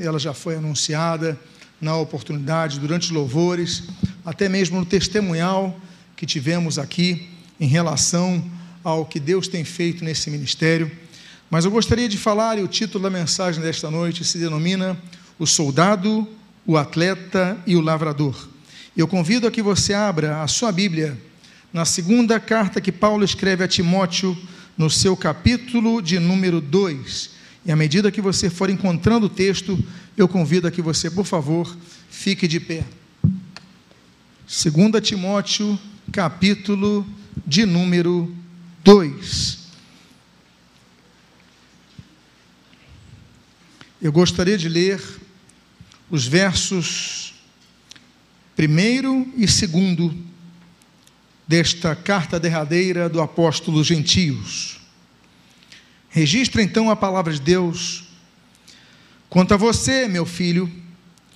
ela já foi anunciada na oportunidade, durante louvores, até mesmo no testemunhal que tivemos aqui em relação ao que Deus tem feito nesse ministério. Mas eu gostaria de falar, e o título da mensagem desta noite se denomina O Soldado, o Atleta e o Lavrador. Eu convido a que você abra a sua Bíblia na segunda carta que Paulo escreve a Timóteo, no seu capítulo de número 2 e à medida que você for encontrando o texto, eu convido a que você, por favor, fique de pé. 2 Timóteo, capítulo de número 2. Eu gostaria de ler os versos primeiro e segundo desta carta derradeira do apóstolo Gentios. Registra então a palavra de Deus. Quanto a você, meu filho,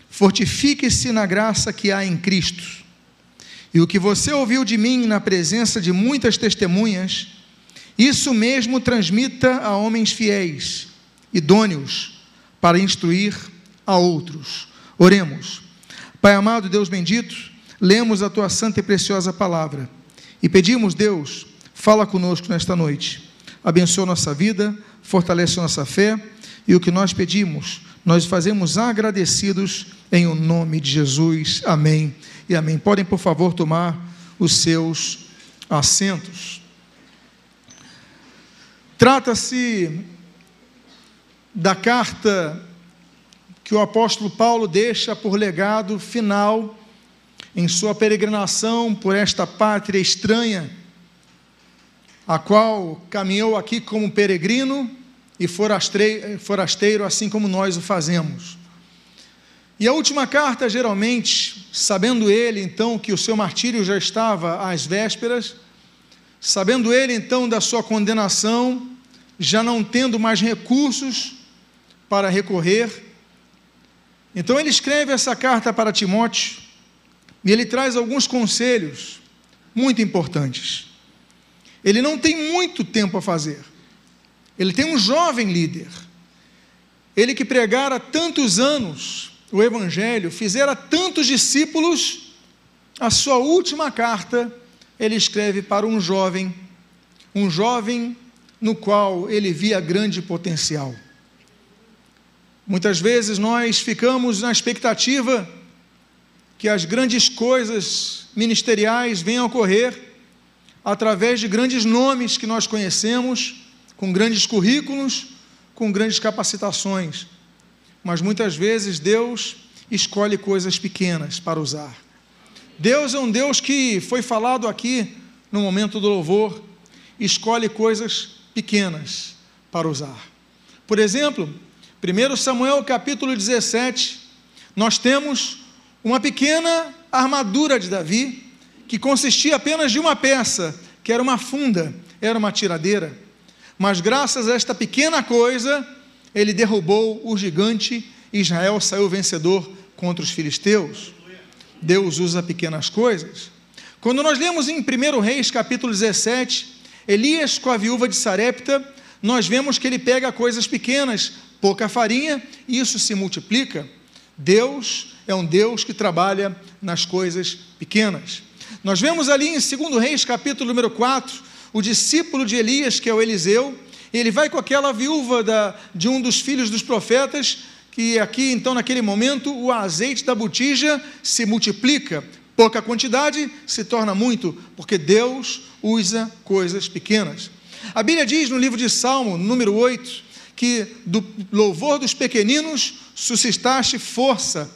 fortifique-se na graça que há em Cristo. E o que você ouviu de mim na presença de muitas testemunhas, isso mesmo transmita a homens fiéis, idôneos, para instruir a outros. Oremos. Pai amado, Deus bendito, lemos a tua santa e preciosa palavra e pedimos, Deus, fala conosco nesta noite abençoa nossa vida, fortalece nossa fé e o que nós pedimos, nós fazemos agradecidos em o nome de Jesus. Amém e amém. Podem, por favor, tomar os seus assentos. Trata-se da carta que o apóstolo Paulo deixa por legado final em sua peregrinação por esta pátria estranha a qual caminhou aqui como peregrino e forasteiro, assim como nós o fazemos. E a última carta, geralmente, sabendo ele então que o seu martírio já estava às vésperas, sabendo ele então da sua condenação, já não tendo mais recursos para recorrer, então ele escreve essa carta para Timóteo e ele traz alguns conselhos muito importantes. Ele não tem muito tempo a fazer. Ele tem um jovem líder. Ele que pregara tantos anos o Evangelho, fizera tantos discípulos, a sua última carta ele escreve para um jovem, um jovem no qual ele via grande potencial. Muitas vezes nós ficamos na expectativa que as grandes coisas ministeriais venham a ocorrer através de grandes nomes que nós conhecemos, com grandes currículos, com grandes capacitações. Mas muitas vezes Deus escolhe coisas pequenas para usar. Deus é um Deus que foi falado aqui no momento do louvor, escolhe coisas pequenas para usar. Por exemplo, 1 Samuel capítulo 17, nós temos uma pequena armadura de Davi, que consistia apenas de uma peça, que era uma funda, era uma tiradeira. Mas graças a esta pequena coisa, ele derrubou o gigante e Israel saiu vencedor contra os filisteus. Deus usa pequenas coisas. Quando nós lemos em 1 Reis, capítulo 17, Elias com a viúva de Sarepta, nós vemos que ele pega coisas pequenas, pouca farinha, e isso se multiplica. Deus é um Deus que trabalha nas coisas pequenas. Nós vemos ali em 2 Reis, capítulo número 4, o discípulo de Elias, que é o Eliseu, ele vai com aquela viúva da, de um dos filhos dos profetas, que aqui, então, naquele momento, o azeite da botija se multiplica. Pouca quantidade se torna muito, porque Deus usa coisas pequenas. A Bíblia diz no livro de Salmo, número 8, que do louvor dos pequeninos suscitaste força,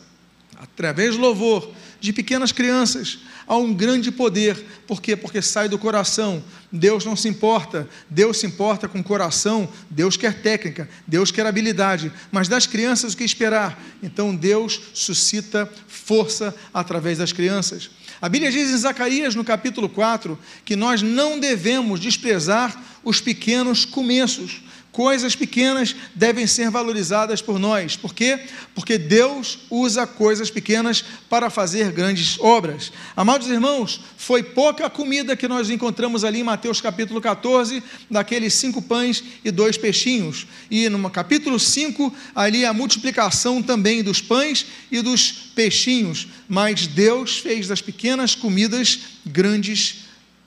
através do louvor de pequenas crianças há um grande poder. Por quê? Porque sai do coração. Deus não se importa. Deus se importa com o coração. Deus quer técnica. Deus quer habilidade. Mas das crianças o que esperar? Então Deus suscita força através das crianças. A Bíblia diz em Zacarias, no capítulo 4, que nós não devemos desprezar os pequenos começos, coisas pequenas devem ser valorizadas por nós. Por quê? Porque Deus usa coisas pequenas para fazer grandes obras. Amados irmãos, foi pouca comida que nós encontramos ali em Mateus capítulo 14, daqueles cinco pães e dois peixinhos. E no capítulo 5, ali a multiplicação também dos pães e dos peixinhos. Mas Deus fez das pequenas comidas grandes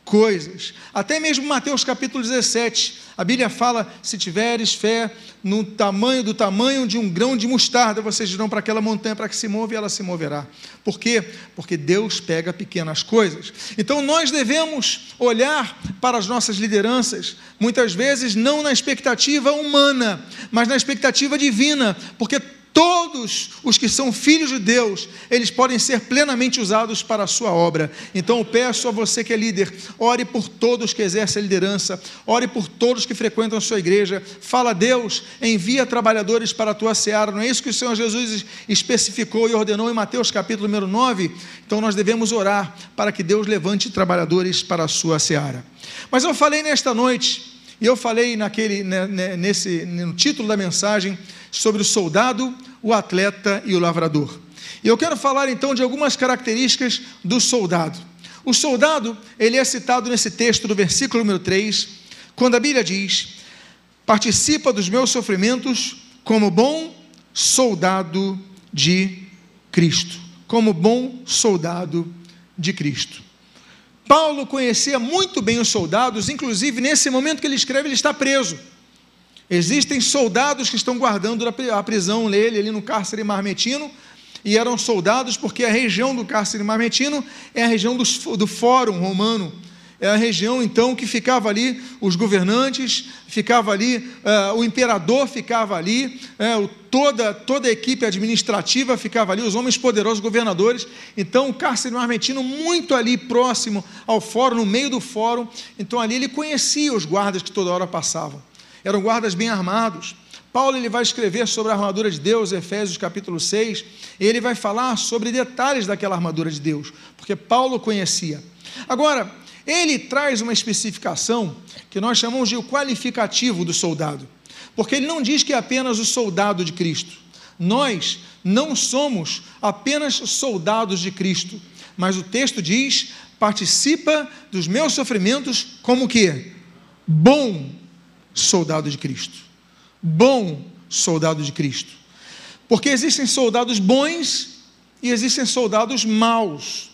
coisas. Até mesmo Mateus capítulo 17, a Bíblia fala: se tiveres fé no tamanho do tamanho de um grão de mostarda, vocês dirão para aquela montanha para que se move e ela se moverá. Por quê? Porque Deus pega pequenas coisas. Então nós devemos olhar para as nossas lideranças, muitas vezes não na expectativa humana, mas na expectativa divina, porque todos os que são filhos de Deus, eles podem ser plenamente usados para a sua obra. Então eu peço a você que é líder, ore por todos que exercem a liderança, ore por todos que frequentam a sua igreja. Fala a Deus, envia trabalhadores para a tua seara. Não é isso que o Senhor Jesus especificou e ordenou em Mateus capítulo número 9? Então nós devemos orar para que Deus levante trabalhadores para a sua seara. Mas eu falei nesta noite, e eu falei naquele, nesse, no título da mensagem, sobre o soldado, o atleta e o lavrador. E eu quero falar então de algumas características do soldado. O soldado, ele é citado nesse texto do versículo número 3, quando a Bíblia diz: participa dos meus sofrimentos como bom soldado de Cristo. Como bom soldado de Cristo. Paulo conhecia muito bem os soldados, inclusive nesse momento que ele escreve, ele está preso. Existem soldados que estão guardando a prisão nele, ali no cárcere marmetino, e eram soldados porque a região do cárcere marmetino é a região do, do Fórum Romano, é a região então que ficava ali os governantes, ficava ali uh, o imperador ficava ali, uh, toda, toda a equipe administrativa ficava ali, os homens poderosos, governadores. Então o cárcere marmetino muito ali próximo ao fórum, no meio do fórum. Então ali ele conhecia os guardas que toda hora passavam eram guardas bem armados. Paulo ele vai escrever sobre a armadura de Deus, Efésios capítulo 6, e ele vai falar sobre detalhes daquela armadura de Deus, porque Paulo conhecia. Agora, ele traz uma especificação que nós chamamos de o qualificativo do soldado, porque ele não diz que é apenas o soldado de Cristo. Nós não somos apenas soldados de Cristo, mas o texto diz: participa dos meus sofrimentos como que bom soldado de Cristo. Bom soldado de Cristo. Porque existem soldados bons e existem soldados maus.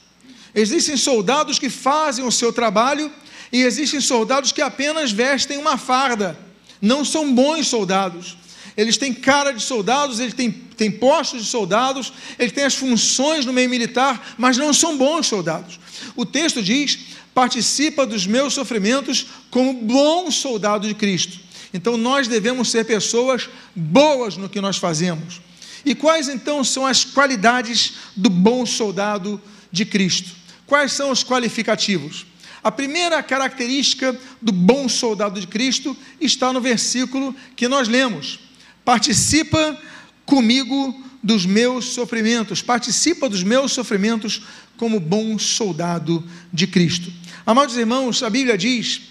Existem soldados que fazem o seu trabalho e existem soldados que apenas vestem uma farda. Não são bons soldados. Eles têm cara de soldados, eles têm, têm postos de soldados, eles têm as funções no meio militar, mas não são bons soldados. O texto diz participa dos meus sofrimentos como bom soldado de Cristo. Então nós devemos ser pessoas boas no que nós fazemos. E quais então são as qualidades do bom soldado de Cristo? Quais são os qualificativos? A primeira característica do bom soldado de Cristo está no versículo que nós lemos: participa comigo dos meus sofrimentos, participa dos meus sofrimentos como bom soldado de Cristo. Amados irmãos, a Bíblia diz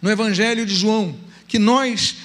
no Evangelho de João que nós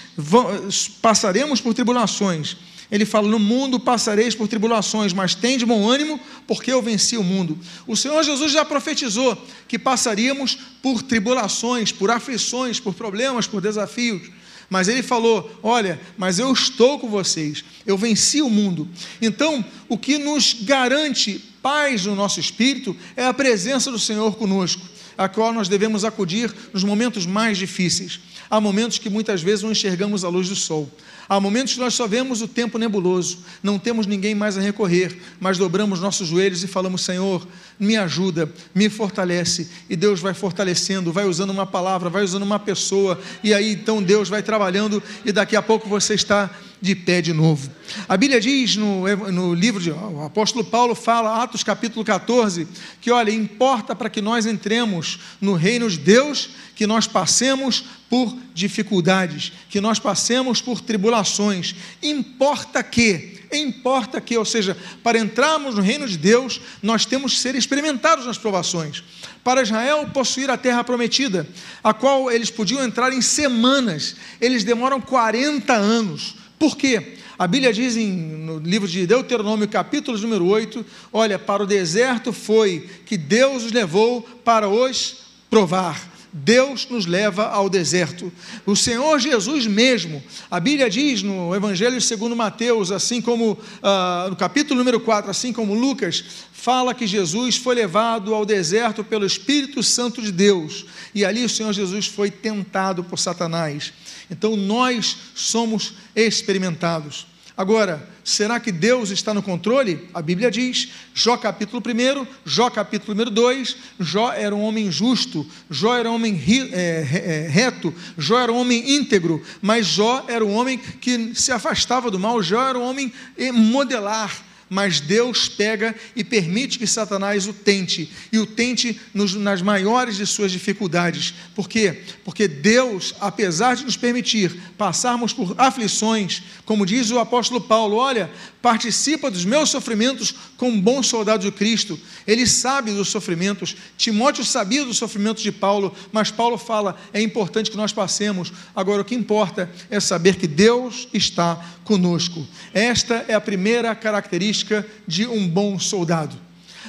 passaremos por tribulações. Ele fala: No mundo passareis por tribulações, mas tem de bom ânimo, porque eu venci o mundo. O Senhor Jesus já profetizou que passaríamos por tribulações, por aflições, por problemas, por desafios. Mas ele falou: Olha, mas eu estou com vocês, eu venci o mundo. Então, o que nos garante paz no nosso espírito é a presença do Senhor conosco, a qual nós devemos acudir nos momentos mais difíceis. Há momentos que muitas vezes não enxergamos a luz do sol. Há momentos que nós só vemos o tempo nebuloso, não temos ninguém mais a recorrer, mas dobramos nossos joelhos e falamos: Senhor, me ajuda, me fortalece. E Deus vai fortalecendo, vai usando uma palavra, vai usando uma pessoa, e aí então Deus vai trabalhando, e daqui a pouco você está de pé de novo. A Bíblia diz no, no livro de. O apóstolo Paulo fala, Atos capítulo 14, que olha, importa para que nós entremos no reino de Deus que nós passemos por dificuldades, que nós passemos por tribulações. Importa que importa que, ou seja, para entrarmos no reino de Deus, nós temos que ser experimentados nas provações. Para Israel possuir a terra prometida, a qual eles podiam entrar em semanas, eles demoram 40 anos. Por quê? A Bíblia diz em, no livro de Deuteronômio, capítulo número 8: olha, para o deserto foi que Deus os levou para os provar. Deus nos leva ao deserto. O Senhor Jesus mesmo, a Bíblia diz no Evangelho segundo Mateus, assim como uh, no capítulo número 4, assim como Lucas, fala que Jesus foi levado ao deserto pelo Espírito Santo de Deus. E ali o Senhor Jesus foi tentado por Satanás. Então nós somos experimentados. Agora, será que Deus está no controle? A Bíblia diz, Jó capítulo 1, Jó capítulo número 2, Jó era um homem justo, Jó era um homem é, é, reto, Jó era um homem íntegro, mas Jó era um homem que se afastava do mal, Jó era um homem modelar mas Deus pega e permite que Satanás o tente, e o tente nos, nas maiores de suas dificuldades. Por quê? Porque Deus, apesar de nos permitir passarmos por aflições, como diz o apóstolo Paulo, olha, participa dos meus sofrimentos como um bom soldado de Cristo. Ele sabe dos sofrimentos. Timóteo sabia dos sofrimentos de Paulo, mas Paulo fala: é importante que nós passemos. Agora, o que importa é saber que Deus está conosco. Esta é a primeira característica de um bom soldado.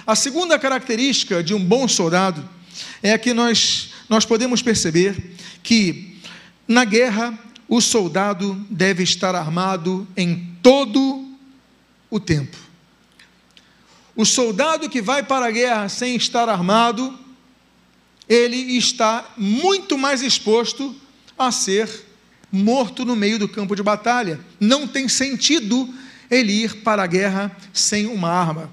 A segunda característica de um bom soldado é que nós, nós podemos perceber que na guerra o soldado deve estar armado em todo o tempo. O soldado que vai para a guerra sem estar armado, ele está muito mais exposto a ser morto no meio do campo de batalha. Não tem sentido ele ir para a guerra sem uma arma.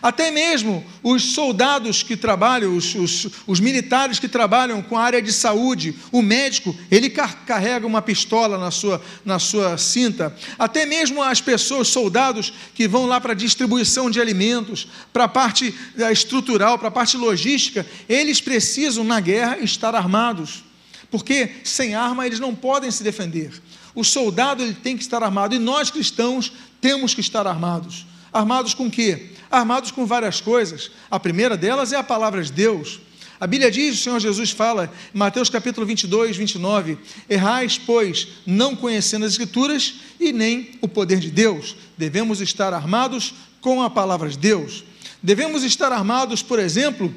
Até mesmo os soldados que trabalham, os, os, os, militares que trabalham com a área de saúde, o médico, ele carrega uma pistola na sua, na sua cinta. Até mesmo as pessoas, soldados que vão lá para a distribuição de alimentos, para a parte eh, estrutural, para a parte logística, eles precisam, na guerra, estar armados. Porque sem arma eles não podem se defender. O soldado ele tem que estar armado e nós cristãos temos que estar armados. Armados com quê? Armados com várias coisas. A primeira delas é a palavra de Deus. A Bíblia diz, o Senhor Jesus fala, em Mateus capítulo 22, 29, errais, pois, não conhecendo as Escrituras e nem o poder de Deus. Devemos estar armados com a palavra de Deus. Devemos estar armados, por exemplo,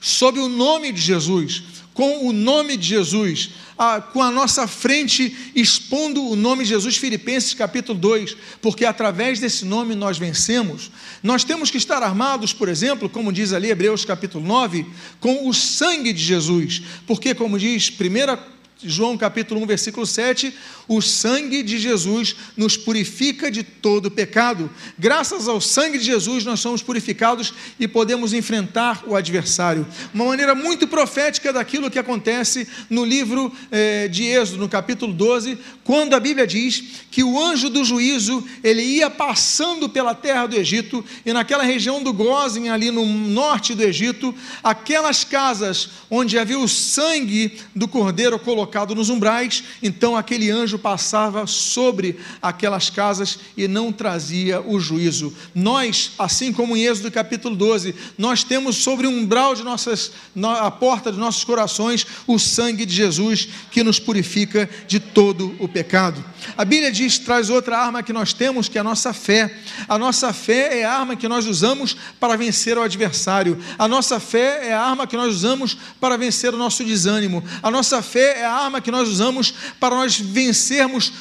sob o nome de Jesus com o nome de Jesus, a, com a nossa frente expondo o nome de Jesus, Filipenses capítulo 2, porque através desse nome nós vencemos. Nós temos que estar armados, por exemplo, como diz ali Hebreus capítulo 9, com o sangue de Jesus, porque, como diz 1 João capítulo 1, versículo 7, o sangue de Jesus nos purifica de todo pecado. Graças ao sangue de Jesus, nós somos purificados e podemos enfrentar o adversário. Uma maneira muito profética daquilo que acontece no livro eh, de Êxodo, no capítulo 12, quando a Bíblia diz que o anjo do juízo ele ia passando pela terra do Egito e naquela região do Gozem, ali no norte do Egito, aquelas casas onde havia o sangue do cordeiro colocado nos umbrais, então aquele anjo passava sobre aquelas casas e não trazia o juízo. Nós, assim como em Êxodo capítulo 12, nós temos sobre o umbral de nossas, a porta de nossos corações, o sangue de Jesus que nos purifica de todo o pecado. A Bíblia diz, traz outra arma que nós temos, que é a nossa fé. A nossa fé é a arma que nós usamos para vencer o adversário. A nossa fé é a arma que nós usamos para vencer o nosso desânimo. A nossa fé é a arma que nós usamos para nós vencermos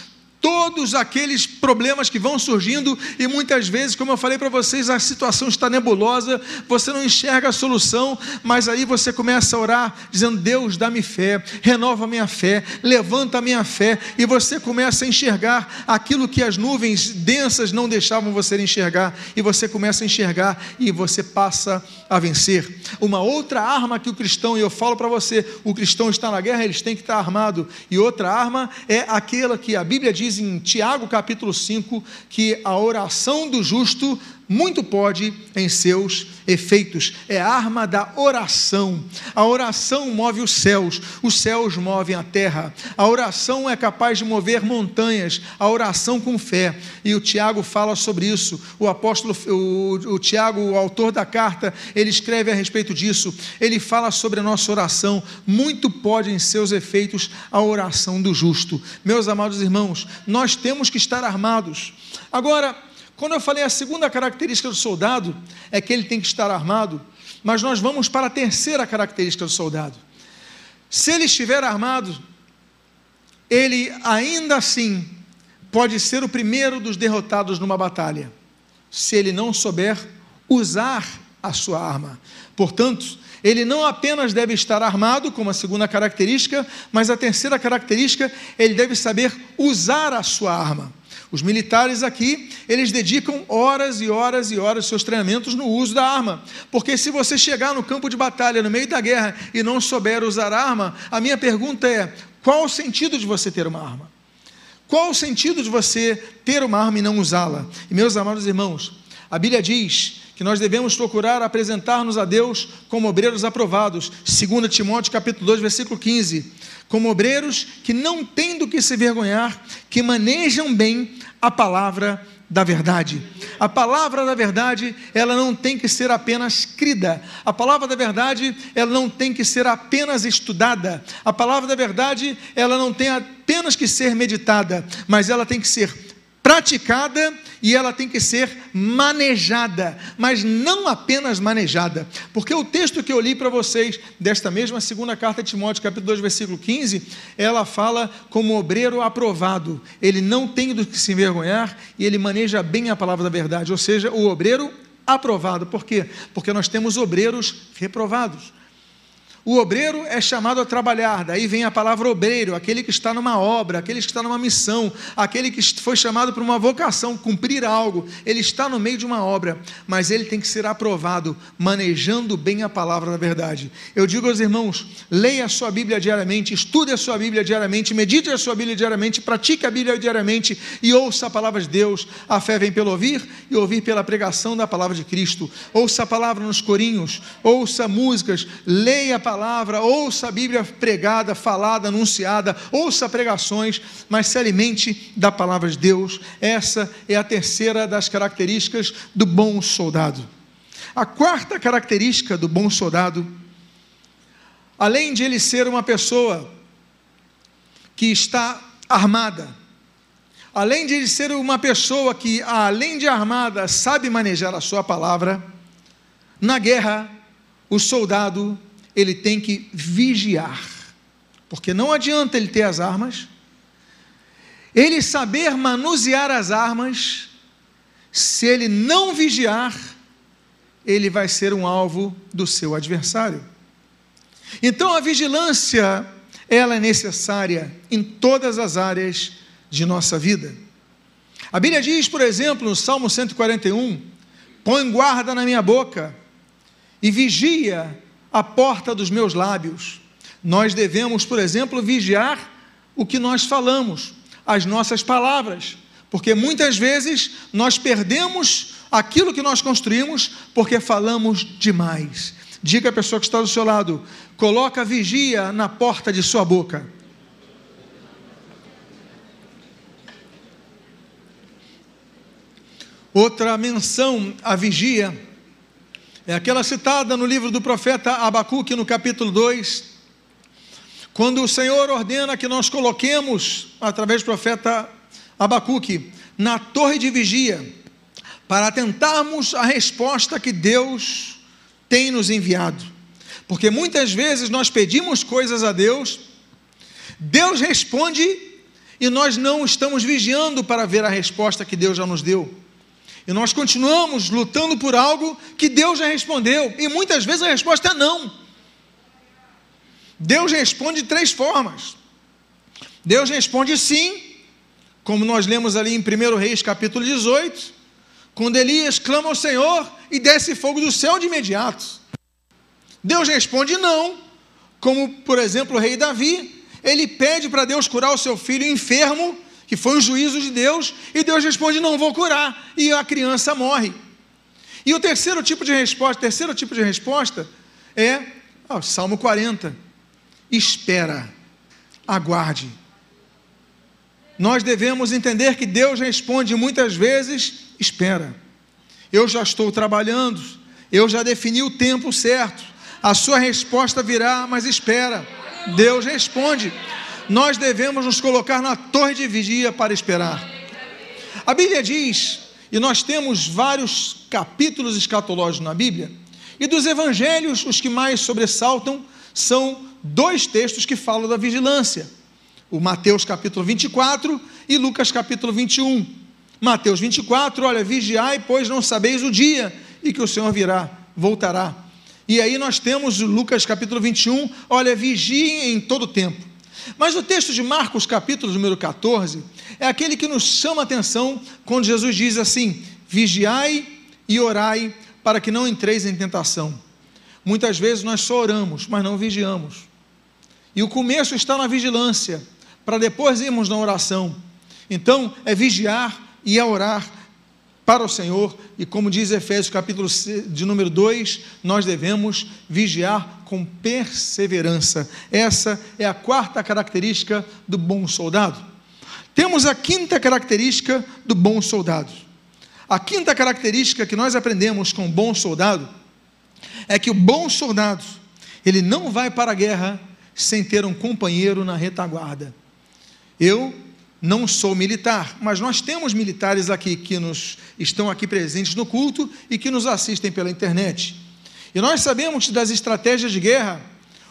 todos aqueles problemas que vão surgindo e muitas vezes, como eu falei para vocês, a situação está nebulosa, você não enxerga a solução, mas aí você começa a orar dizendo: "Deus, dá-me fé, renova minha fé, levanta a minha fé", e você começa a enxergar aquilo que as nuvens densas não deixavam você enxergar, e você começa a enxergar e você passa a vencer. Uma outra arma que o cristão, e eu falo para você, o cristão está na guerra, eles têm que estar armado, e outra arma é aquela que a Bíblia diz diz em Tiago capítulo 5 que a oração do justo muito pode em seus efeitos. É a arma da oração. A oração move os céus, os céus movem a terra. A oração é capaz de mover montanhas, a oração com fé. E o Tiago fala sobre isso. O apóstolo, o, o Tiago, o autor da carta, ele escreve a respeito disso. Ele fala sobre a nossa oração. Muito pode em seus efeitos a oração do justo. Meus amados irmãos, nós temos que estar armados. Agora, quando eu falei a segunda característica do soldado é que ele tem que estar armado, mas nós vamos para a terceira característica do soldado. Se ele estiver armado, ele ainda assim pode ser o primeiro dos derrotados numa batalha, se ele não souber usar a sua arma. Portanto, ele não apenas deve estar armado, como a segunda característica, mas a terceira característica, ele deve saber usar a sua arma. Os militares aqui, eles dedicam horas e horas e horas seus treinamentos no uso da arma. Porque se você chegar no campo de batalha, no meio da guerra, e não souber usar arma, a minha pergunta é: qual o sentido de você ter uma arma? Qual o sentido de você ter uma arma e não usá-la? E meus amados irmãos, a Bíblia diz que nós devemos procurar apresentar-nos a Deus como obreiros aprovados. 2 Timóteo capítulo 2, versículo 15 como obreiros que não têm do que se vergonhar, que manejam bem a palavra da verdade. A palavra da verdade, ela não tem que ser apenas crida. A palavra da verdade, ela não tem que ser apenas estudada. A palavra da verdade, ela não tem apenas que ser meditada, mas ela tem que ser praticada e ela tem que ser manejada, mas não apenas manejada, porque o texto que eu li para vocês, desta mesma segunda carta de Timóteo, capítulo 2, versículo 15, ela fala como obreiro aprovado, ele não tem do que se envergonhar e ele maneja bem a palavra da verdade, ou seja, o obreiro aprovado, por quê? Porque nós temos obreiros reprovados. O obreiro é chamado a trabalhar, daí vem a palavra obreiro, aquele que está numa obra, aquele que está numa missão, aquele que foi chamado por uma vocação, cumprir algo. Ele está no meio de uma obra, mas ele tem que ser aprovado, manejando bem a palavra da verdade. Eu digo aos irmãos: leia a sua Bíblia diariamente, estude a sua Bíblia diariamente, medite a sua Bíblia diariamente, pratique a Bíblia diariamente e ouça a palavra de Deus. A fé vem pelo ouvir e ouvir pela pregação da palavra de Cristo. Ouça a palavra nos corinhos, ouça músicas, leia a palavra palavra, ouça a Bíblia pregada, falada, anunciada, ouça pregações, mas se alimente da palavra de Deus. Essa é a terceira das características do bom soldado. A quarta característica do bom soldado, além de ele ser uma pessoa que está armada, além de ele ser uma pessoa que, além de armada, sabe manejar a sua palavra, na guerra, o soldado ele tem que vigiar, porque não adianta ele ter as armas, ele saber manusear as armas, se ele não vigiar, ele vai ser um alvo do seu adversário. Então a vigilância, ela é necessária em todas as áreas de nossa vida. A Bíblia diz, por exemplo, no Salmo 141: Põe guarda na minha boca e vigia a porta dos meus lábios. Nós devemos, por exemplo, vigiar o que nós falamos, as nossas palavras, porque muitas vezes nós perdemos aquilo que nós construímos porque falamos demais. Diga à pessoa que está do seu lado: coloca vigia na porta de sua boca. Outra menção à vigia é aquela citada no livro do profeta Abacuque, no capítulo 2, quando o Senhor ordena que nós coloquemos, através do profeta Abacuque, na torre de vigia, para tentarmos a resposta que Deus tem nos enviado. Porque muitas vezes nós pedimos coisas a Deus, Deus responde e nós não estamos vigiando para ver a resposta que Deus já nos deu. E nós continuamos lutando por algo que Deus já respondeu. E muitas vezes a resposta é não. Deus responde de três formas. Deus responde sim, como nós lemos ali em 1 Reis capítulo 18, quando Elias clama ao Senhor e desce fogo do céu de imediato. Deus responde não, como por exemplo o rei Davi, ele pede para Deus curar o seu filho enfermo que foi um juízo de Deus, e Deus responde: Não vou curar, e a criança morre. E o terceiro tipo de resposta, terceiro tipo de resposta é oh, Salmo 40. Espera, aguarde. Nós devemos entender que Deus responde muitas vezes, espera. Eu já estou trabalhando, eu já defini o tempo certo. A sua resposta virá, mas espera. Deus responde. Nós devemos nos colocar na torre de vigia para esperar. A Bíblia diz, e nós temos vários capítulos escatológicos na Bíblia, e dos evangelhos, os que mais sobressaltam são dois textos que falam da vigilância: o Mateus capítulo 24 e Lucas capítulo 21. Mateus 24, olha, vigiai, pois não sabeis o dia e que o Senhor virá, voltará. E aí nós temos Lucas capítulo 21, olha, vigiem em todo tempo. Mas o texto de Marcos, capítulo número 14, é aquele que nos chama a atenção quando Jesus diz assim: vigiai e orai para que não entreis em tentação. Muitas vezes nós só oramos, mas não vigiamos. E o começo está na vigilância, para depois irmos na oração. Então, é vigiar e é orar para o Senhor, e como diz Efésios capítulo de número 2, nós devemos vigiar com perseverança. Essa é a quarta característica do bom soldado. Temos a quinta característica do bom soldado. A quinta característica que nós aprendemos com o bom soldado é que o bom soldado, ele não vai para a guerra sem ter um companheiro na retaguarda. Eu não sou militar, mas nós temos militares aqui que nos estão aqui presentes no culto e que nos assistem pela internet. E nós sabemos que das estratégias de guerra,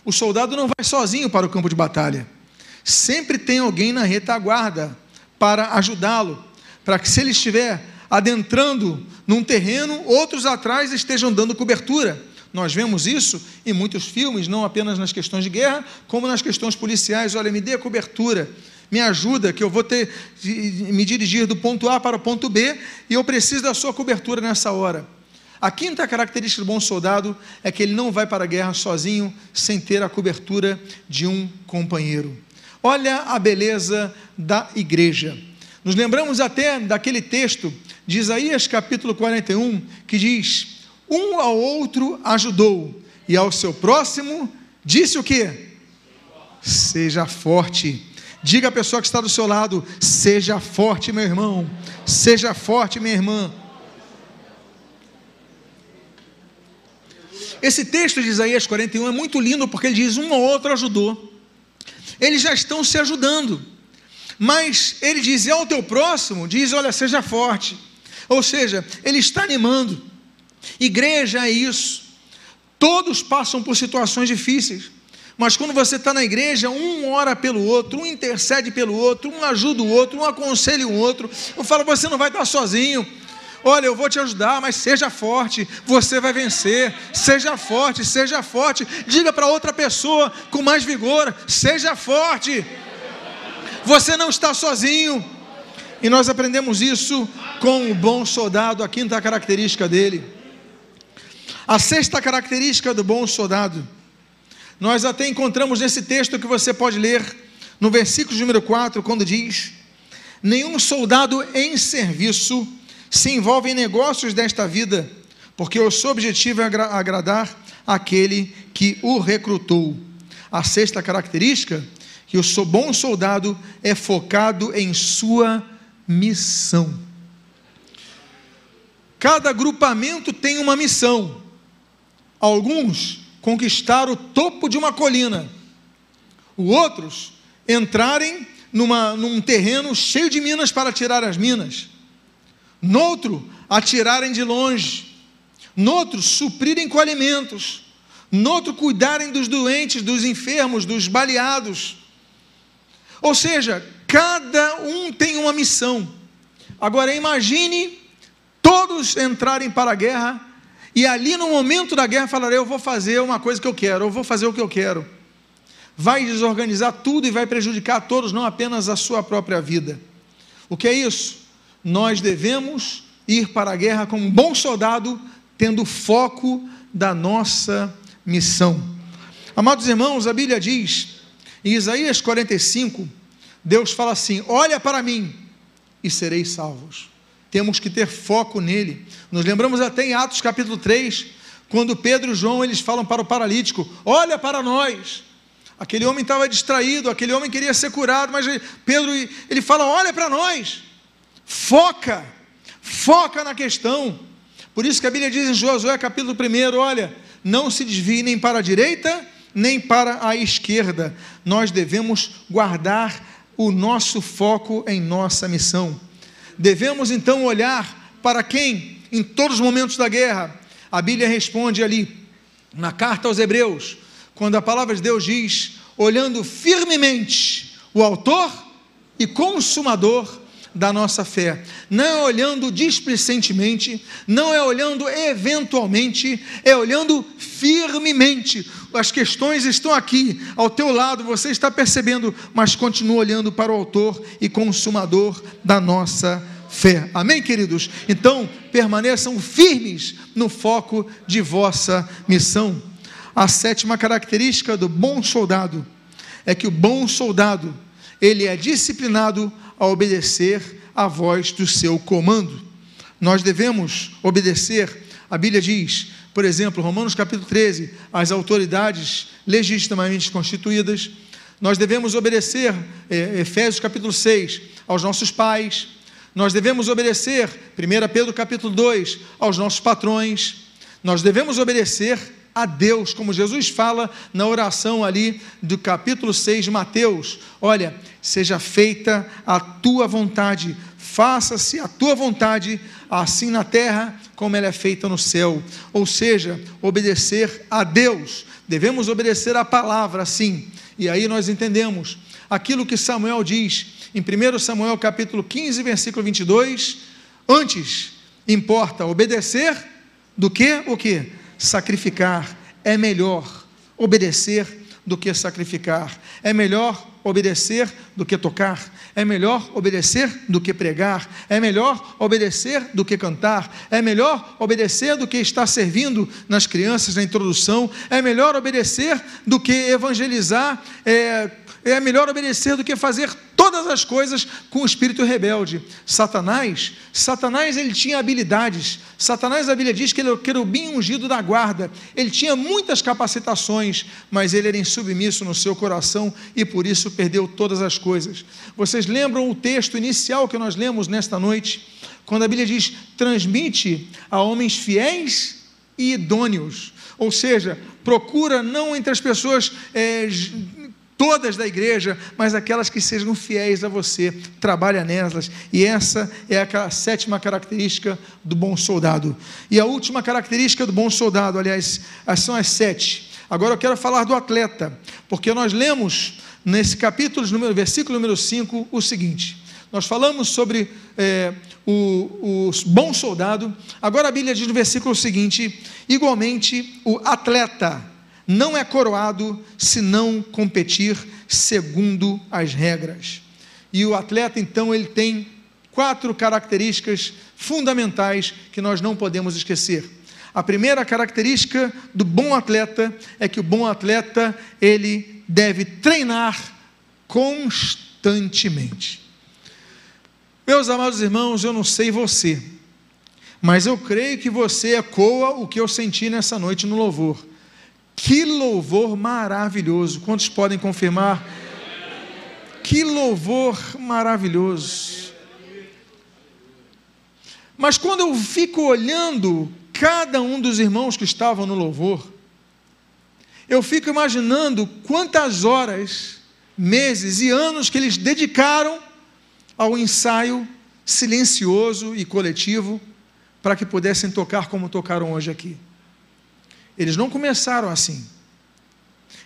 o soldado não vai sozinho para o campo de batalha. Sempre tem alguém na retaguarda para ajudá-lo, para que se ele estiver adentrando num terreno, outros atrás estejam dando cobertura. Nós vemos isso em muitos filmes, não apenas nas questões de guerra, como nas questões policiais. Olha, me dê a cobertura me ajuda, que eu vou ter me dirigir do ponto A para o ponto B e eu preciso da sua cobertura nessa hora. A quinta característica do bom soldado é que ele não vai para a guerra sozinho, sem ter a cobertura de um companheiro. Olha a beleza da igreja. Nos lembramos até daquele texto de Isaías capítulo 41, que diz: Um ao outro ajudou, e ao seu próximo disse o que? Seja forte. Diga à pessoa que está do seu lado: seja forte, meu irmão. Seja forte, minha irmã. Esse texto de Isaías 41 é muito lindo porque ele diz: um ou outro ajudou. Eles já estão se ajudando. Mas ele diz: ao teu próximo, diz: olha, seja forte. Ou seja, ele está animando. Igreja é isso. Todos passam por situações difíceis. Mas quando você está na igreja, um ora pelo outro, um intercede pelo outro, um ajuda o outro, um aconselha o outro, um fala: você não vai estar sozinho. Olha, eu vou te ajudar, mas seja forte, você vai vencer. Seja forte, seja forte. Diga para outra pessoa com mais vigor: seja forte. Você não está sozinho. E nós aprendemos isso com o bom soldado, a quinta característica dele. A sexta característica do bom soldado nós até encontramos nesse texto que você pode ler, no versículo número 4, quando diz: Nenhum soldado em serviço se envolve em negócios desta vida, porque o seu objetivo é agradar aquele que o recrutou. A sexta característica, que o bom soldado é focado em sua missão. Cada agrupamento tem uma missão. Alguns conquistar o topo de uma colina, os outros entrarem numa, num terreno cheio de minas para tirar as minas, noutro, atirarem de longe, noutro, suprirem com alimentos, noutro, cuidarem dos doentes, dos enfermos, dos baleados. Ou seja, cada um tem uma missão. Agora imagine todos entrarem para a guerra e ali no momento da guerra falarei: eu vou fazer uma coisa que eu quero, eu vou fazer o que eu quero. Vai desorganizar tudo e vai prejudicar a todos, não apenas a sua própria vida. O que é isso? Nós devemos ir para a guerra como um bom soldado, tendo foco da nossa missão. Amados irmãos, a Bíblia diz, em Isaías 45, Deus fala assim: Olha para mim e sereis salvos. Temos que ter foco nele. Nos lembramos até em Atos capítulo 3, quando Pedro e João eles falam para o paralítico: Olha para nós. Aquele homem estava distraído, aquele homem queria ser curado, mas Pedro ele fala: Olha para nós. Foca, foca na questão. Por isso que a Bíblia diz em Josué capítulo 1: Olha, não se desvie nem para a direita, nem para a esquerda. Nós devemos guardar o nosso foco em nossa missão. Devemos então olhar para quem, em todos os momentos da guerra, a Bíblia responde ali, na carta aos Hebreus, quando a palavra de Deus diz: olhando firmemente o Autor e Consumador da nossa fé, não é olhando displicentemente, não é olhando eventualmente, é olhando firmemente. As questões estão aqui, ao teu lado, você está percebendo, mas continua olhando para o Autor e Consumador da nossa fé. Amém, queridos? Então, permaneçam firmes no foco de vossa missão. A sétima característica do bom soldado é que o bom soldado, ele é disciplinado a obedecer a voz do seu comando. Nós devemos obedecer, a Bíblia diz, por exemplo, Romanos capítulo 13, as autoridades legitimamente constituídas. Nós devemos obedecer, é, Efésios capítulo 6, aos nossos pais. Nós devemos obedecer, 1 Pedro capítulo 2, aos nossos patrões. Nós devemos obedecer a Deus, como Jesus fala na oração ali do capítulo 6 de Mateus: Olha, seja feita a tua vontade, faça-se a tua vontade, assim na terra como ela é feita no céu. Ou seja, obedecer a Deus. Devemos obedecer a palavra, sim. E aí nós entendemos aquilo que Samuel diz em 1 Samuel capítulo 15, versículo 22. Antes importa obedecer do que o que? sacrificar. É melhor obedecer do que sacrificar. É melhor obedecer do que tocar. É melhor obedecer do que pregar. É melhor obedecer do que cantar. É melhor obedecer do que estar servindo nas crianças na introdução. É melhor obedecer do que evangelizar. É, é melhor obedecer do que fazer todas as coisas com o espírito rebelde. Satanás, Satanás ele tinha habilidades. Satanás, a Bíblia diz que ele era o querubim ungido da guarda. Ele tinha muitas capacitações, mas ele era insubmisso no seu coração e por isso perdeu todas as coisas. Vocês lembram o texto inicial que nós lemos nesta noite? Quando a Bíblia diz: transmite a homens fiéis e idôneos. Ou seja, procura não entre as pessoas é, todas da igreja, mas aquelas que sejam fiéis a você, trabalha nelas, e essa é a sétima característica do bom soldado. E a última característica do bom soldado, aliás, são as sete. Agora eu quero falar do atleta, porque nós lemos nesse capítulo, número, versículo número 5, o seguinte. Nós falamos sobre é, o, o bom soldado. Agora a Bíblia diz no versículo seguinte: igualmente o atleta não é coroado se não competir segundo as regras. E o atleta, então, ele tem quatro características fundamentais que nós não podemos esquecer. A primeira característica do bom atleta é que o bom atleta, ele deve treinar constantemente. Meus amados irmãos, eu não sei você, mas eu creio que você ecoa o que eu senti nessa noite no louvor. Que louvor maravilhoso! Quantos podem confirmar? Que louvor maravilhoso! Mas quando eu fico olhando cada um dos irmãos que estavam no louvor, eu fico imaginando quantas horas, meses e anos que eles dedicaram ao ensaio silencioso e coletivo para que pudessem tocar como tocaram hoje aqui. Eles não começaram assim.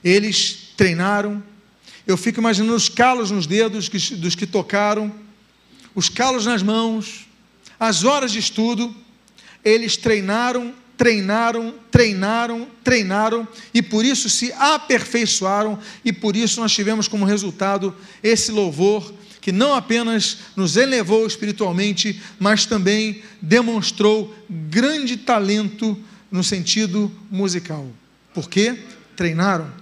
Eles treinaram. Eu fico imaginando os calos nos dedos dos que tocaram, os calos nas mãos, as horas de estudo. Eles treinaram, treinaram, treinaram, treinaram e por isso se aperfeiçoaram e por isso nós tivemos como resultado esse louvor que não apenas nos elevou espiritualmente, mas também demonstrou grande talento no sentido musical. Por quê? Treinaram.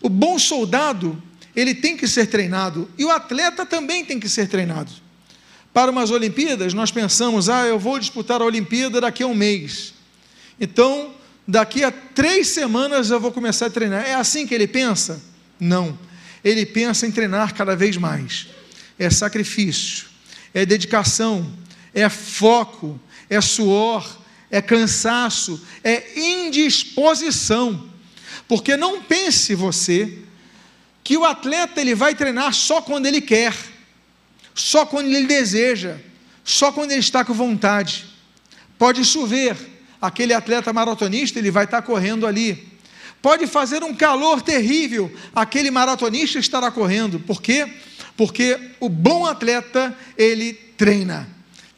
O bom soldado, ele tem que ser treinado, e o atleta também tem que ser treinado. para umas Olimpíadas, nós pensamos, ah, eu vou disputar a Olimpíada daqui a um mês. Então, daqui a três semanas eu vou começar a treinar. É assim que ele pensa? Não. Ele pensa em treinar cada vez mais. É sacrifício, é dedicação, é foco, é suor, é cansaço, é indisposição. Porque não pense você que o atleta ele vai treinar só quando ele quer só quando ele deseja, só quando ele está com vontade. Pode chover, aquele atleta maratonista ele vai estar correndo ali. Pode fazer um calor terrível, aquele maratonista estará correndo. Por quê? Porque o bom atleta ele treina.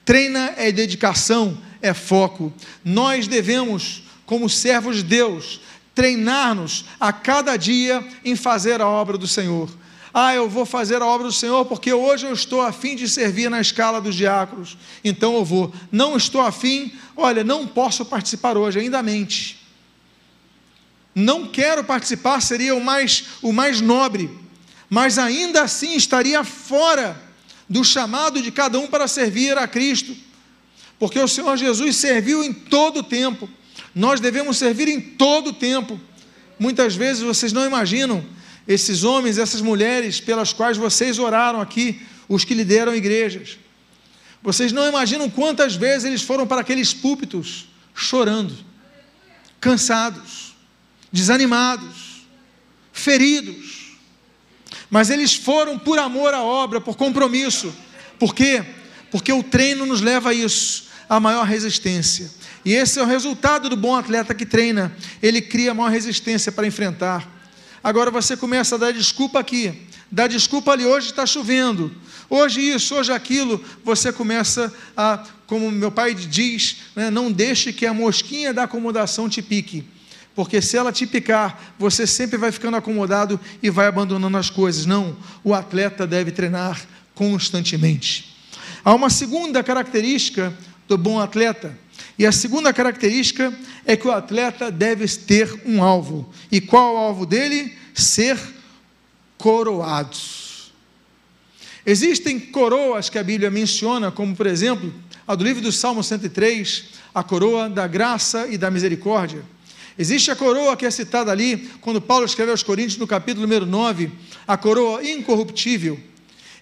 Treina é dedicação, é foco. Nós devemos, como servos de Deus, treinar-nos a cada dia em fazer a obra do Senhor. Ah, eu vou fazer a obra do Senhor porque hoje eu estou afim de servir na escala dos diáconos, então eu vou. Não estou afim, olha, não posso participar hoje, ainda mente. Não quero participar, seria o mais, o mais nobre, mas ainda assim estaria fora do chamado de cada um para servir a Cristo, porque o Senhor Jesus serviu em todo o tempo, nós devemos servir em todo o tempo. Muitas vezes vocês não imaginam esses homens, essas mulheres pelas quais vocês oraram aqui, os que lideram igrejas. Vocês não imaginam quantas vezes eles foram para aqueles púlpitos chorando, cansados, desanimados, feridos. Mas eles foram por amor à obra, por compromisso. Por quê? Porque o treino nos leva a isso, a maior resistência. E esse é o resultado do bom atleta que treina. Ele cria maior resistência para enfrentar. Agora você começa a dar desculpa aqui, dá desculpa ali, hoje está chovendo, hoje isso, hoje aquilo. Você começa a, como meu pai diz, né, não deixe que a mosquinha da acomodação te pique. Porque se ela te picar, você sempre vai ficando acomodado e vai abandonando as coisas. Não, o atleta deve treinar constantemente. Há uma segunda característica do bom atleta, e a segunda característica é que o atleta deve ter um alvo. E qual é o alvo dele? Ser coroado. Existem coroas que a Bíblia menciona, como por exemplo, a do livro do Salmo 103, a coroa da graça e da misericórdia. Existe a coroa que é citada ali, quando Paulo escreve aos Coríntios, no capítulo número 9, a coroa incorruptível.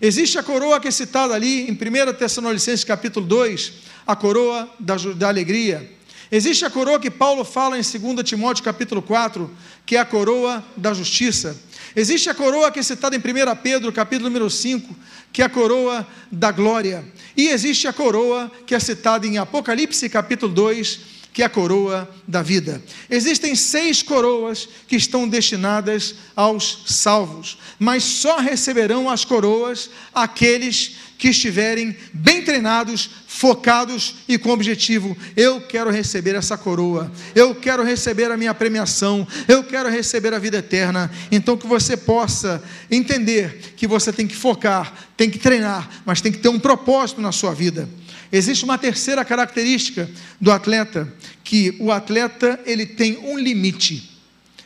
Existe a coroa que é citada ali em 1 Tessalonicenses capítulo 2, a coroa da, da alegria. Existe a coroa que Paulo fala em 2 Timóteo capítulo 4, que é a coroa da justiça. Existe a coroa que é citada em 1 Pedro capítulo número 5, que é a coroa da glória. E existe a coroa que é citada em Apocalipse capítulo 2, que é a coroa da vida. Existem seis coroas que estão destinadas aos salvos, mas só receberão as coroas aqueles que estiverem bem treinados, focados e com objetivo. Eu quero receber essa coroa, eu quero receber a minha premiação, eu quero receber a vida eterna. Então, que você possa entender que você tem que focar, tem que treinar, mas tem que ter um propósito na sua vida. Existe uma terceira característica do atleta, que o atleta ele tem um limite.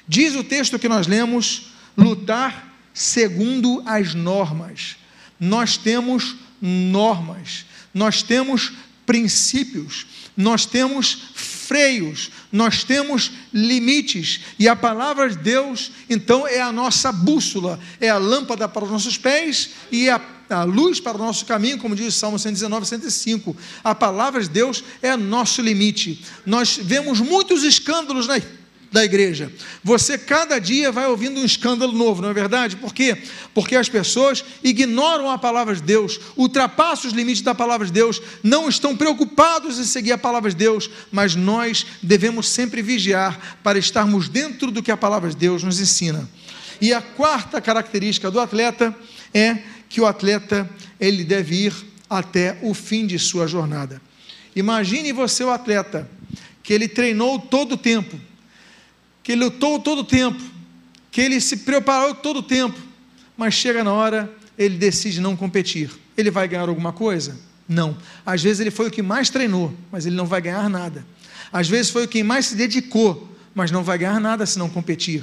Diz o texto que nós lemos, lutar segundo as normas. Nós temos normas, nós temos princípios, nós temos freios, nós temos limites, e a palavra de Deus, então, é a nossa bússola, é a lâmpada para os nossos pés e é a, a luz para o nosso caminho, como diz o Salmo 119, 105. A palavra de Deus é nosso limite. Nós vemos muitos escândalos na da igreja. Você cada dia vai ouvindo um escândalo novo, não é verdade? Por quê? Porque as pessoas ignoram a palavra de Deus, ultrapassam os limites da palavra de Deus, não estão preocupados em seguir a palavra de Deus, mas nós devemos sempre vigiar para estarmos dentro do que a palavra de Deus nos ensina. E a quarta característica do atleta é que o atleta ele deve ir até o fim de sua jornada. Imagine você o atleta que ele treinou todo o tempo, que ele lutou todo o tempo, que ele se preparou todo o tempo, mas chega na hora, ele decide não competir. Ele vai ganhar alguma coisa? Não. Às vezes ele foi o que mais treinou, mas ele não vai ganhar nada. Às vezes foi o que mais se dedicou, mas não vai ganhar nada se não competir.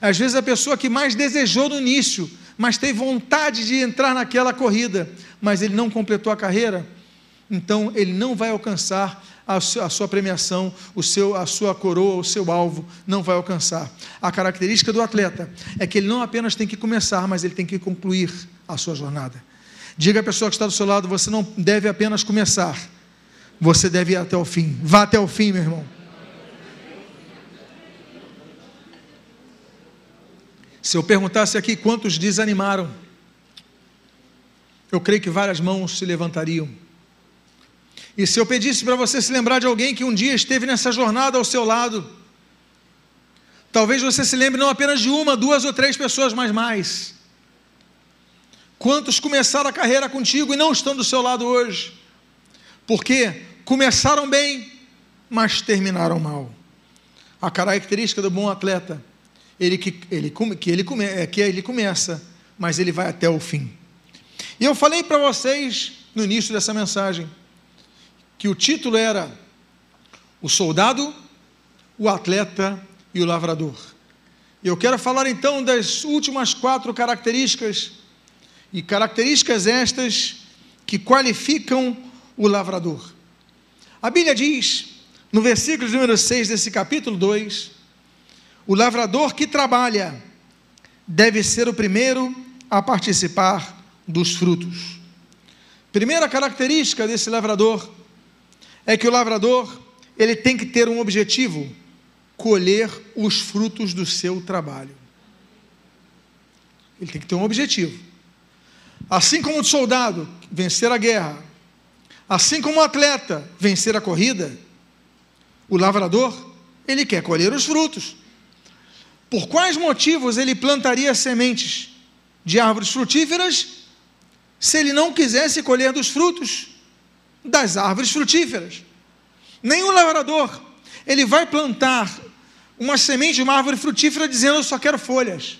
Às vezes a pessoa que mais desejou no início mas teve vontade de entrar naquela corrida, mas ele não completou a carreira, então ele não vai alcançar a sua premiação, o seu, a sua coroa, o seu alvo, não vai alcançar. A característica do atleta é que ele não apenas tem que começar, mas ele tem que concluir a sua jornada. Diga à pessoa que está do seu lado: você não deve apenas começar, você deve ir até o fim. Vá até o fim, meu irmão. Se eu perguntasse aqui quantos desanimaram, eu creio que várias mãos se levantariam. E se eu pedisse para você se lembrar de alguém que um dia esteve nessa jornada ao seu lado, talvez você se lembre não apenas de uma, duas ou três pessoas, mas mais. Quantos começaram a carreira contigo e não estão do seu lado hoje? Porque começaram bem, mas terminaram mal. A característica do bom atleta, ele que ele, que ele, come, é que ele começa, mas ele vai até o fim. E eu falei para vocês no início dessa mensagem que o título era O Soldado, o Atleta e o Lavrador. E eu quero falar então das últimas quatro características, e características estas que qualificam o lavrador. A Bíblia diz, no versículo número 6 desse capítulo 2, o lavrador que trabalha deve ser o primeiro a participar dos frutos. Primeira característica desse lavrador é que o lavrador ele tem que ter um objetivo: colher os frutos do seu trabalho. Ele tem que ter um objetivo. Assim como o soldado vencer a guerra, assim como o atleta vencer a corrida, o lavrador ele quer colher os frutos. Por quais motivos ele plantaria sementes de árvores frutíferas se ele não quisesse colher dos frutos? das árvores frutíferas. Nenhum lavrador, ele vai plantar uma semente de uma árvore frutífera dizendo eu só quero folhas.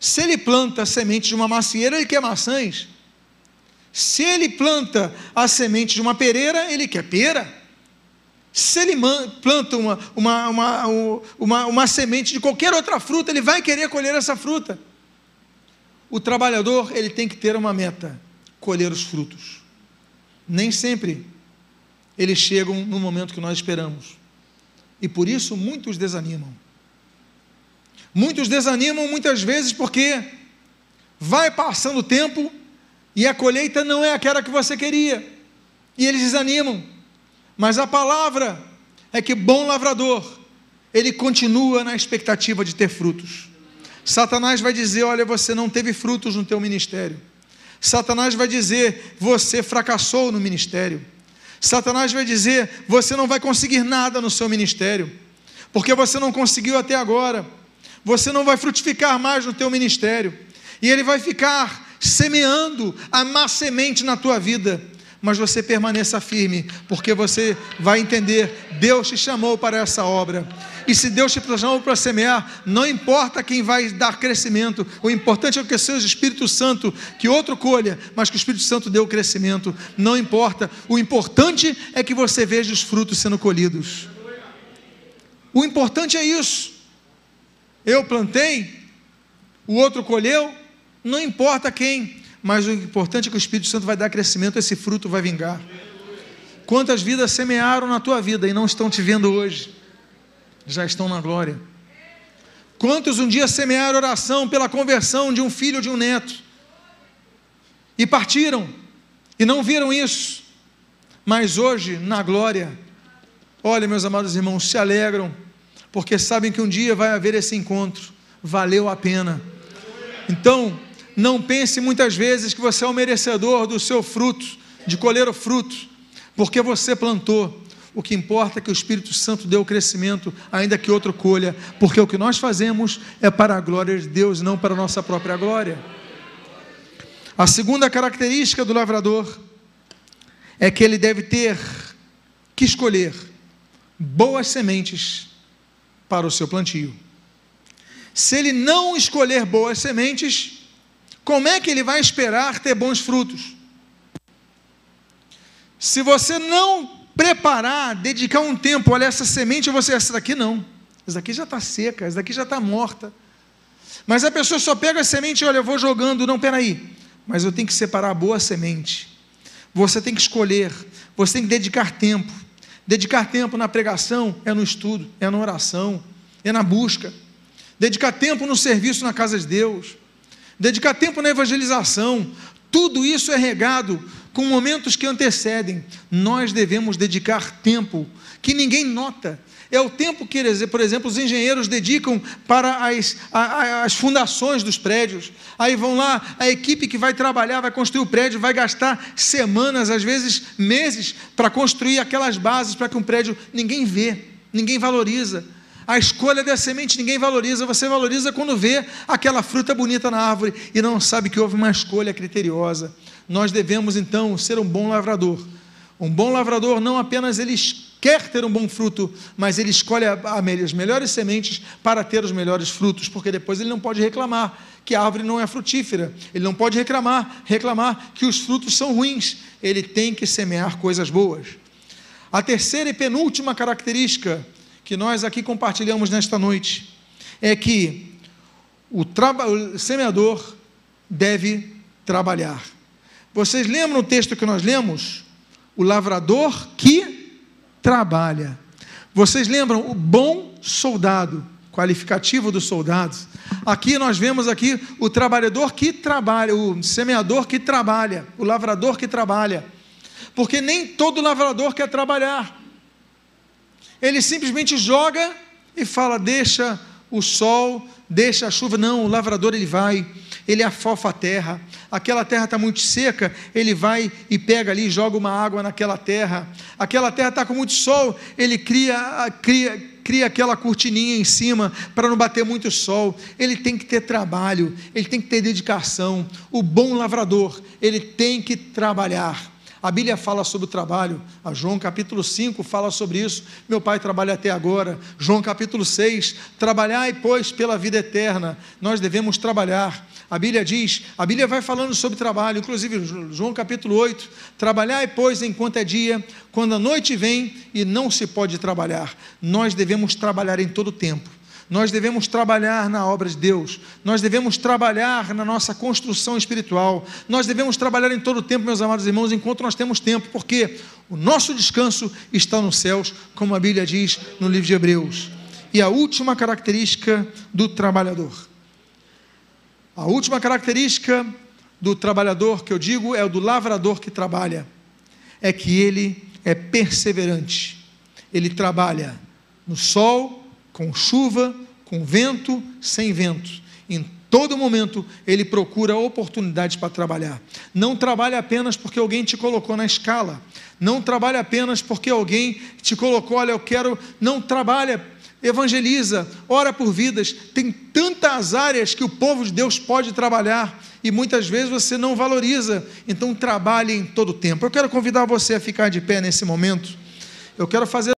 Se ele planta a semente de uma macieira, ele quer maçãs. Se ele planta a semente de uma pereira, ele quer pera. Se ele planta uma, uma, uma, uma, uma semente de qualquer outra fruta, ele vai querer colher essa fruta. O trabalhador, ele tem que ter uma meta: colher os frutos nem sempre eles chegam no momento que nós esperamos. E por isso muitos desanimam. Muitos desanimam muitas vezes porque vai passando o tempo e a colheita não é aquela que você queria. E eles desanimam. Mas a palavra é que bom lavrador, ele continua na expectativa de ter frutos. Satanás vai dizer: Olha, você não teve frutos no teu ministério. Satanás vai dizer: você fracassou no ministério. Satanás vai dizer: você não vai conseguir nada no seu ministério, porque você não conseguiu até agora. Você não vai frutificar mais no teu ministério. E ele vai ficar semeando a má semente na tua vida mas você permaneça firme, porque você vai entender: Deus te chamou para essa obra. E se Deus te chamou para semear, não importa quem vai dar crescimento, o importante é que seja o Espírito Santo, que outro colha, mas que o Espírito Santo dê o crescimento. Não importa, o importante é que você veja os frutos sendo colhidos. O importante é isso. Eu plantei, o outro colheu, não importa quem, mas o importante é que o Espírito Santo vai dar crescimento, esse fruto vai vingar. Quantas vidas semearam na tua vida e não estão te vendo hoje? Já estão na glória. Quantos um dia semearam oração pela conversão de um filho ou de um neto e partiram e não viram isso, mas hoje, na glória, olha, meus amados irmãos, se alegram, porque sabem que um dia vai haver esse encontro, valeu a pena. Então, não pense muitas vezes que você é o merecedor do seu fruto, de colher o fruto, porque você plantou. O que importa é que o Espírito Santo dê o crescimento, ainda que outro colha, porque o que nós fazemos é para a glória de Deus, não para a nossa própria glória. A segunda característica do lavrador é que ele deve ter que escolher boas sementes para o seu plantio. Se ele não escolher boas sementes, como é que ele vai esperar ter bons frutos? Se você não preparar, dedicar um tempo, olha, essa semente, você, essa daqui não, essa daqui já está seca, essa daqui já está morta. Mas a pessoa só pega a semente e olha, eu vou jogando. Não, peraí. Mas eu tenho que separar a boa semente. Você tem que escolher, você tem que dedicar tempo. Dedicar tempo na pregação é no estudo, é na oração, é na busca. Dedicar tempo no serviço na casa de Deus. Dedicar tempo na evangelização. Tudo isso é regado com momentos que antecedem. Nós devemos dedicar tempo que ninguém nota, é o tempo que, por exemplo, os engenheiros dedicam para as, as fundações dos prédios. Aí vão lá, a equipe que vai trabalhar, vai construir o prédio, vai gastar semanas, às vezes meses, para construir aquelas bases para que um prédio ninguém vê, ninguém valoriza. A escolha da semente ninguém valoriza, você valoriza quando vê aquela fruta bonita na árvore e não sabe que houve uma escolha criteriosa. Nós devemos então ser um bom lavrador. Um bom lavrador não apenas ele quer ter um bom fruto, mas ele escolhe as melhores sementes para ter os melhores frutos, porque depois ele não pode reclamar que a árvore não é frutífera. Ele não pode reclamar, reclamar que os frutos são ruins. Ele tem que semear coisas boas. A terceira e penúltima característica que nós aqui compartilhamos nesta noite é que o, o semeador deve trabalhar. Vocês lembram o texto que nós lemos? O lavrador que trabalha. Vocês lembram o bom soldado, qualificativo dos soldados? Aqui nós vemos aqui o trabalhador que trabalha, o semeador que trabalha, o lavrador que trabalha. Porque nem todo lavrador quer trabalhar. Ele simplesmente joga e fala: "Deixa o sol, deixa a chuva". Não, o lavrador ele vai ele afofa a terra. Aquela terra está muito seca, ele vai e pega ali, joga uma água naquela terra. Aquela terra está com muito sol, ele cria, cria, cria aquela cortininha em cima para não bater muito sol. Ele tem que ter trabalho, ele tem que ter dedicação. O bom lavrador, ele tem que trabalhar. A Bíblia fala sobre o trabalho. A João capítulo 5 fala sobre isso. Meu pai trabalha até agora. João capítulo 6, trabalhai, pois, pela vida eterna. Nós devemos trabalhar. A Bíblia diz, a Bíblia vai falando sobre trabalho, inclusive João capítulo 8, trabalhai, pois, enquanto é dia, quando a noite vem e não se pode trabalhar. Nós devemos trabalhar em todo tempo. Nós devemos trabalhar na obra de Deus, nós devemos trabalhar na nossa construção espiritual, nós devemos trabalhar em todo o tempo, meus amados irmãos, enquanto nós temos tempo, porque o nosso descanso está nos céus, como a Bíblia diz no livro de Hebreus. E a última característica do trabalhador. A última característica do trabalhador que eu digo é o do lavrador que trabalha, é que ele é perseverante. Ele trabalha no sol, com chuva, com vento, sem vento. Em todo momento ele procura oportunidades para trabalhar. Não trabalha apenas porque alguém te colocou na escala. Não trabalha apenas porque alguém te colocou, olha, eu quero. Não trabalha, evangeliza, ora por vidas. Tem tantas áreas que o povo de Deus pode trabalhar e muitas vezes você não valoriza. Então trabalhe em todo tempo. Eu quero convidar você a ficar de pé nesse momento. Eu quero fazer